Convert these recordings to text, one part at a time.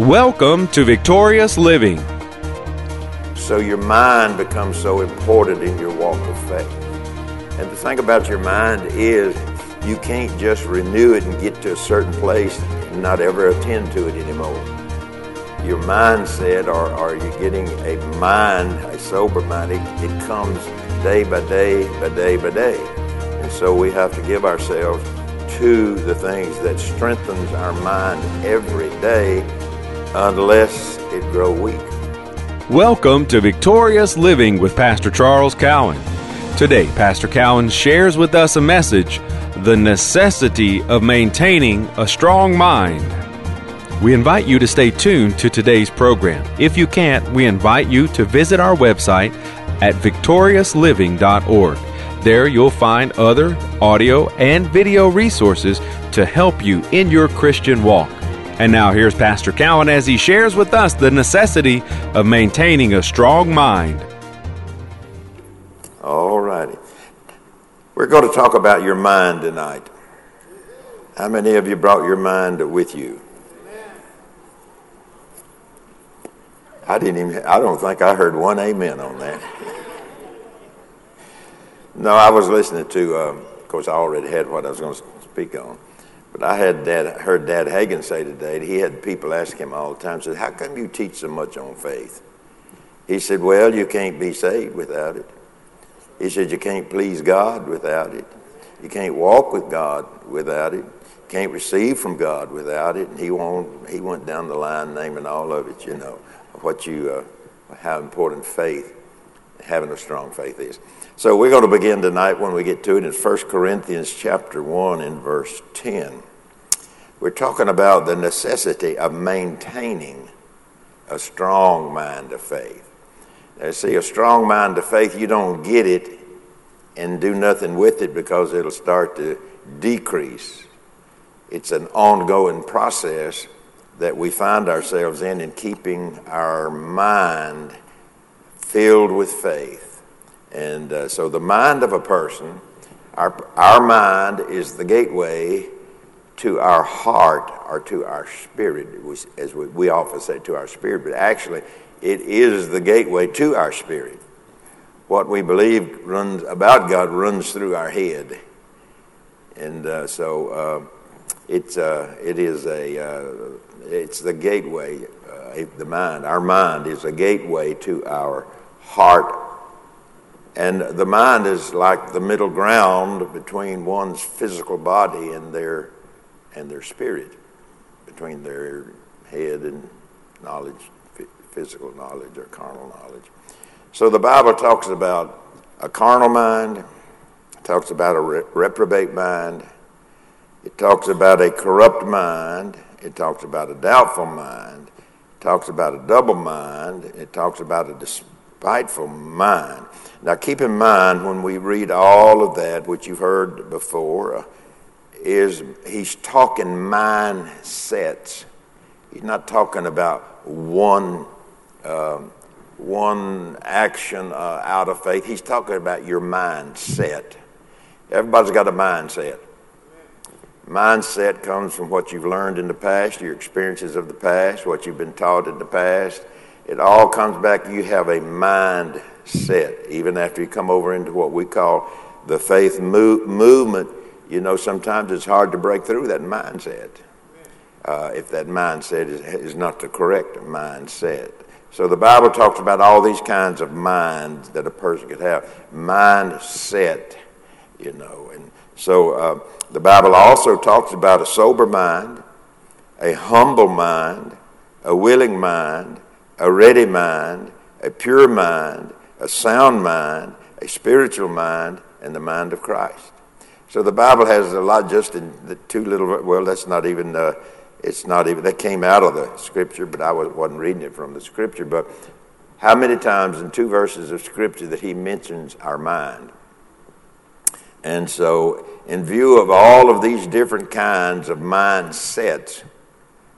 Welcome to Victorious Living. So your mind becomes so important in your walk of faith. And the thing about your mind is you can't just renew it and get to a certain place and not ever attend to it anymore. Your mindset, or are you getting a mind, a sober mind, it, it comes day by day by day by day. And so we have to give ourselves to the things that strengthens our mind every day unless it grow weak. Welcome to Victorious Living with Pastor Charles Cowan. Today, Pastor Cowan shares with us a message the necessity of maintaining a strong mind. We invite you to stay tuned to today's program. If you can't, we invite you to visit our website at victoriousliving.org. There you'll find other audio and video resources to help you in your Christian walk. And now here's Pastor Cowan as he shares with us the necessity of maintaining a strong mind. All righty. We're going to talk about your mind tonight. How many of you brought your mind with you? I didn't even, I don't think I heard one amen on that. No, I was listening to, um, of course, I already had what I was going to speak on. But I had Dad, heard Dad Hagin say today, he had people ask him all the time, said, how come you teach so much on faith? He said, well, you can't be saved without it. He said, you can't please God without it. You can't walk with God without it. You can't receive from God without it. And he, won't, he went down the line naming all of it, you know, what you, uh, how important faith, having a strong faith is. So we're going to begin tonight when we get to it in 1 Corinthians chapter 1 and verse 10. We're talking about the necessity of maintaining a strong mind of faith. Now, see, a strong mind of faith, you don't get it and do nothing with it because it'll start to decrease. It's an ongoing process that we find ourselves in in keeping our mind filled with faith. And uh, so the mind of a person, our, our mind is the gateway to our heart or to our spirit, as we, we often say to our spirit, but actually it is the gateway to our spirit. What we believe runs about God runs through our head, and uh, so uh, it's uh, it is a uh, it's the gateway. The mind, our mind, is a gateway to our heart and the mind is like the middle ground between one's physical body and their and their spirit, between their head and knowledge, physical knowledge or carnal knowledge. So the Bible talks about a carnal mind, it talks about a reprobate mind, it talks about a corrupt mind, it talks about a doubtful mind, it talks about a double mind, it talks about a despiteful mind. Now keep in mind when we read all of that, which you've heard before, uh, is he's talking mindsets. He's not talking about one um, one action uh, out of faith. He's talking about your mindset. Everybody's got a mindset. Mindset comes from what you've learned in the past, your experiences of the past, what you've been taught in the past. It all comes back. You have a mindset. Even after you come over into what we call the faith movement, you know, sometimes it's hard to break through that mindset uh, if that mindset is, is not the correct mindset. So the Bible talks about all these kinds of minds that a person could have. Mindset, you know. And so uh, the Bible also talks about a sober mind, a humble mind, a willing mind, a ready mind, a pure mind, a sound mind, a spiritual mind, and the mind of Christ. So the Bible has a lot just in the two little, well, that's not even, uh, it's not even, that came out of the scripture, but I wasn't reading it from the scripture. But how many times in two verses of scripture that he mentions our mind? And so, in view of all of these different kinds of mindsets,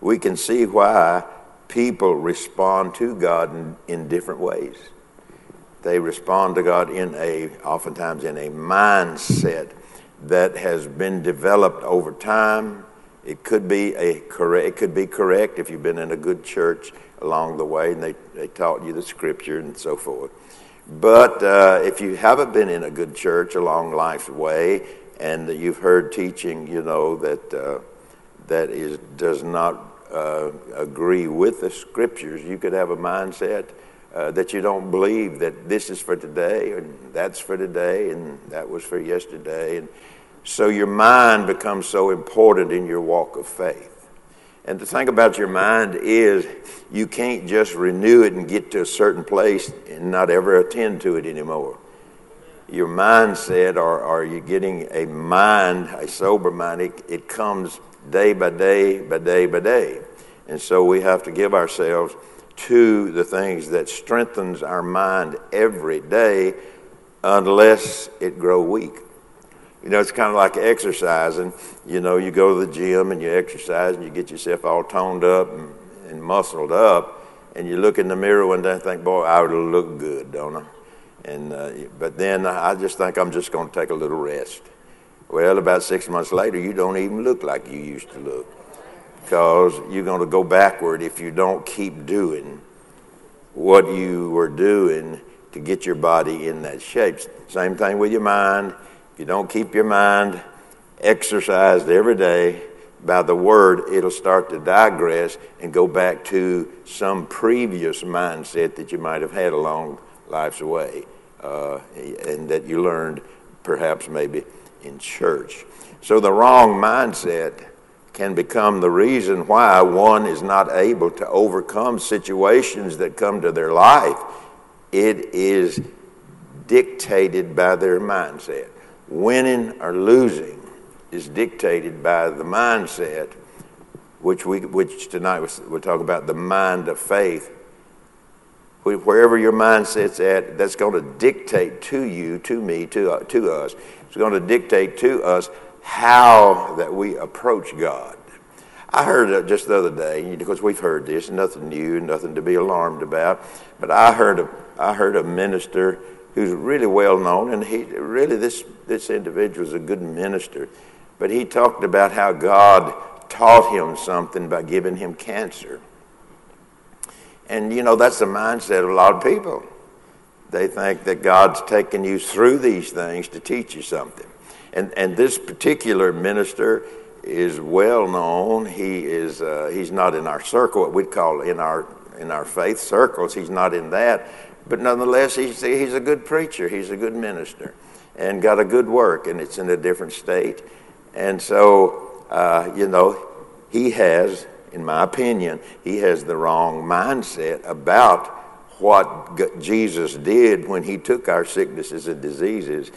we can see why people respond to God in, in different ways. They respond to God in a, oftentimes in a mindset that has been developed over time It could be a correct. It could be correct if you've been in a good church along the way and they, they taught you the scripture and so forth. But uh, if you haven't been in a good church a long life's way and you've heard teaching, you know that uh, that is does not uh, agree with the scriptures, you could have a mindset uh, that you don't believe that this is for today and that's for today and that was for yesterday. And so your mind becomes so important in your walk of faith. And the thing about your mind is you can't just renew it and get to a certain place and not ever attend to it anymore. Your mindset, or are you getting a mind, a sober mind, it, it comes day by day by day by day. And so we have to give ourselves to the things that strengthens our mind every day unless it grow weak. You know, it's kind of like exercising. You know, you go to the gym and you exercise and you get yourself all toned up and, and muscled up, and you look in the mirror one day and think, boy, I would look good, don't I? And, uh, but then I just think I'm just going to take a little rest. Well, about six months later, you don't even look like you used to look because you're going to go backward if you don't keep doing what you were doing to get your body in that shape. Same thing with your mind. You don't keep your mind exercised every day by the word, it'll start to digress and go back to some previous mindset that you might have had along life's way uh, and that you learned perhaps maybe in church. So the wrong mindset can become the reason why one is not able to overcome situations that come to their life. It is dictated by their mindset. Winning or losing is dictated by the mindset, which, we, which tonight we'll talk about the mind of faith. Wherever your mindset's at, that's going to dictate to you, to me, to, uh, to us. It's going to dictate to us how that we approach God. I heard just the other day, because we've heard this, nothing new, nothing to be alarmed about. But I heard a, I heard a minister who's really well known, and he really this this individual is a good minister. But he talked about how God taught him something by giving him cancer. And you know that's the mindset of a lot of people. They think that God's taking you through these things to teach you something. And, and this particular minister is well known. He is uh, he's not in our circle, what we'd call in our in our faith circles. He's not in that, but nonetheless, he's he's a good preacher. He's a good minister, and got a good work, and it's in a different state. And so, uh, you know, he has, in my opinion, he has the wrong mindset about what Jesus did when he took our sicknesses and diseases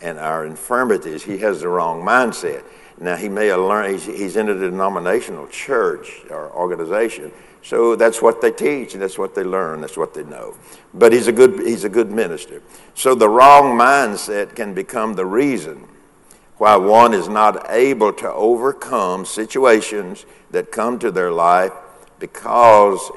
and our infirmities. He has the wrong mindset. Now, he may have learned, he's, he's in a denominational church or organization, so that's what they teach, and that's what they learn, that's what they know. But he's a good, he's a good minister. So the wrong mindset can become the reason why one is not able to overcome situations that come to their life because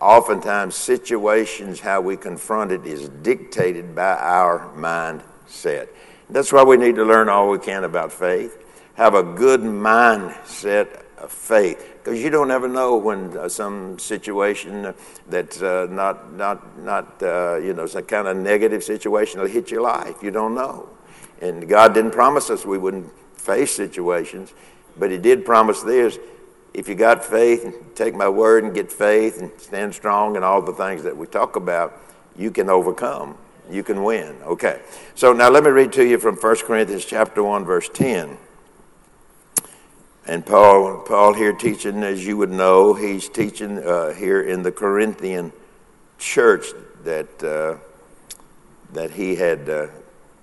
oftentimes situations, how we confront it, is dictated by our mindset. That's why we need to learn all we can about faith. Have a good mindset of faith, because you don't ever know when uh, some situation that's uh, not not not uh, you know some kind of negative situation will hit your life. You don't know, and God didn't promise us we wouldn't face situations, but He did promise this: if you got faith, take my word and get faith and stand strong and all the things that we talk about, you can overcome you can win. Okay. So now let me read to you from 1 Corinthians chapter 1 verse 10. And Paul, Paul here teaching, as you would know, he's teaching uh, here in the Corinthian church that uh, that he had uh,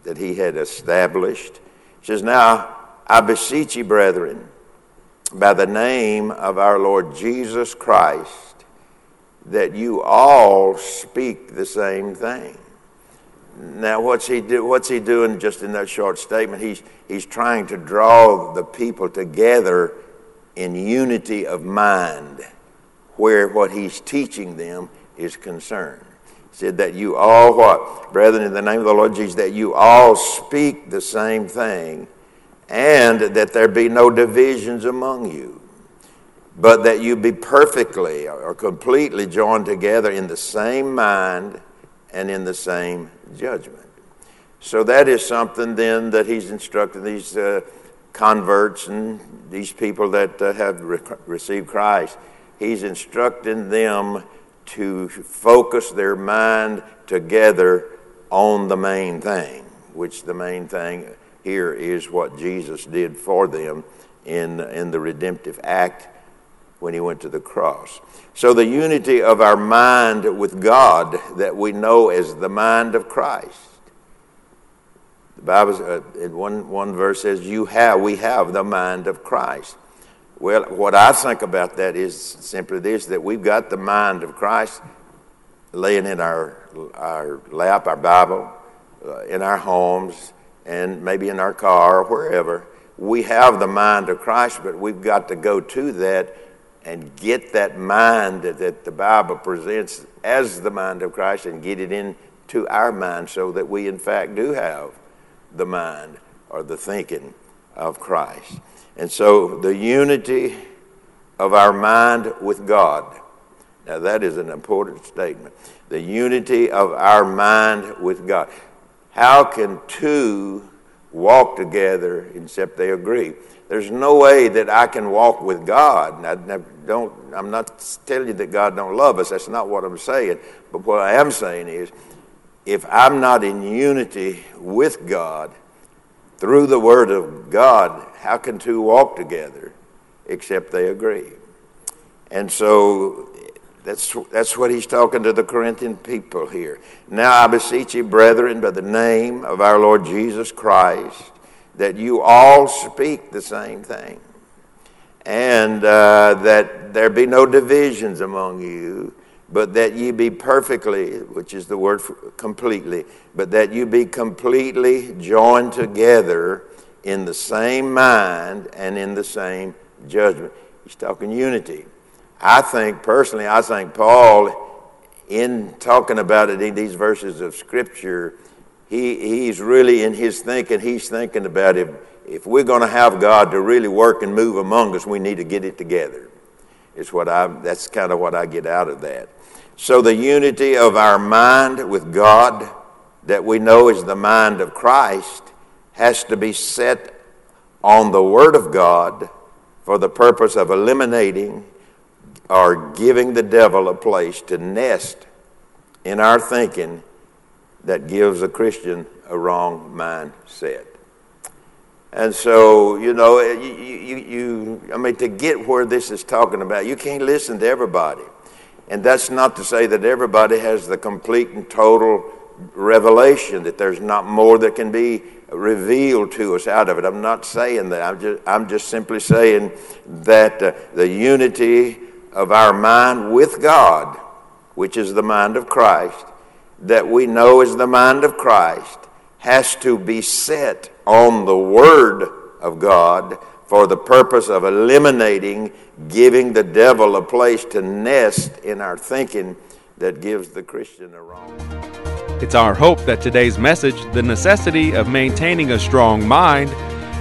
that he had established. He says, "Now I beseech you, brethren, by the name of our Lord Jesus Christ, that you all speak the same thing." Now, what's he, do, what's he doing just in that short statement? He's, he's trying to draw the people together in unity of mind where what he's teaching them is concerned. He said that you all what? Brethren, in the name of the Lord Jesus, that you all speak the same thing and that there be no divisions among you. but that you be perfectly or completely joined together in the same mind and in the same judgment. So that is something then that he's instructing these uh, converts and these people that uh, have re- received Christ. He's instructing them to focus their mind together on the main thing, which the main thing here is what Jesus did for them in, in the redemptive act when he went to the cross. So, the unity of our mind with God that we know as the mind of Christ. The Bible, uh, in one, one verse says, "You have, we have the mind of Christ." Well, what I think about that is simply this: that we've got the mind of Christ laying in our our lap, our Bible, uh, in our homes, and maybe in our car or wherever. We have the mind of Christ, but we've got to go to that and get that mind that, that the Bible presents as the mind of Christ and get it into our mind so that we, in fact, do have the mind or the thinking of Christ. And so the unity of our mind with God. Now, that is an important statement. The unity of our mind with God. How can two walk together except they agree? There's no way that I can walk with God. I, don't, I'm not telling you that God don't love us. That's not what I'm saying. But what I am saying is, if I'm not in unity with God through the Word of God, how can two walk together except they agree? And so that's, that's what he's talking to the Corinthian people here. Now I beseech you, brethren, by the name of our Lord Jesus Christ, that you all speak the same thing, and uh, that there be no divisions among you, but that ye be perfectly, which is the word completely, but that you be completely joined together in the same mind and in the same judgment. He's talking unity. I think, personally, I think Paul, in talking about it in these verses of Scripture, he, he's really in his thinking, he's thinking about if, if we're going to have God to really work and move among us, we need to get it together. It's what I, that's kind of what I get out of that. So the unity of our mind with God that we know is the mind of Christ has to be set on the Word of God for the purpose of eliminating or giving the devil a place to nest in our thinking that gives a Christian a wrong mindset. And so, you know, you, you, you, I mean, to get where this is talking about, you can't listen to everybody. And that's not to say that everybody has the complete and total revelation, that there's not more that can be revealed to us out of it. I'm not saying that. I'm just, I'm just simply saying that uh, the unity of our mind with God, which is the mind of Christ, that we know is the mind of Christ has to be set on the Word of God for the purpose of eliminating, giving the devil a place to nest in our thinking that gives the Christian a wrong. It's our hope that today's message, The Necessity of Maintaining a Strong Mind,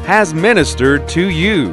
has ministered to you.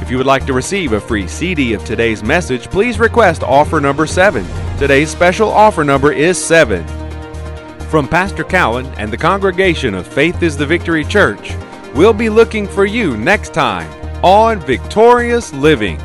If you would like to receive a free CD of today's message, please request offer number 7. Today's special offer number is 7. From Pastor Cowan and the congregation of Faith is the Victory Church, we'll be looking for you next time on Victorious Living.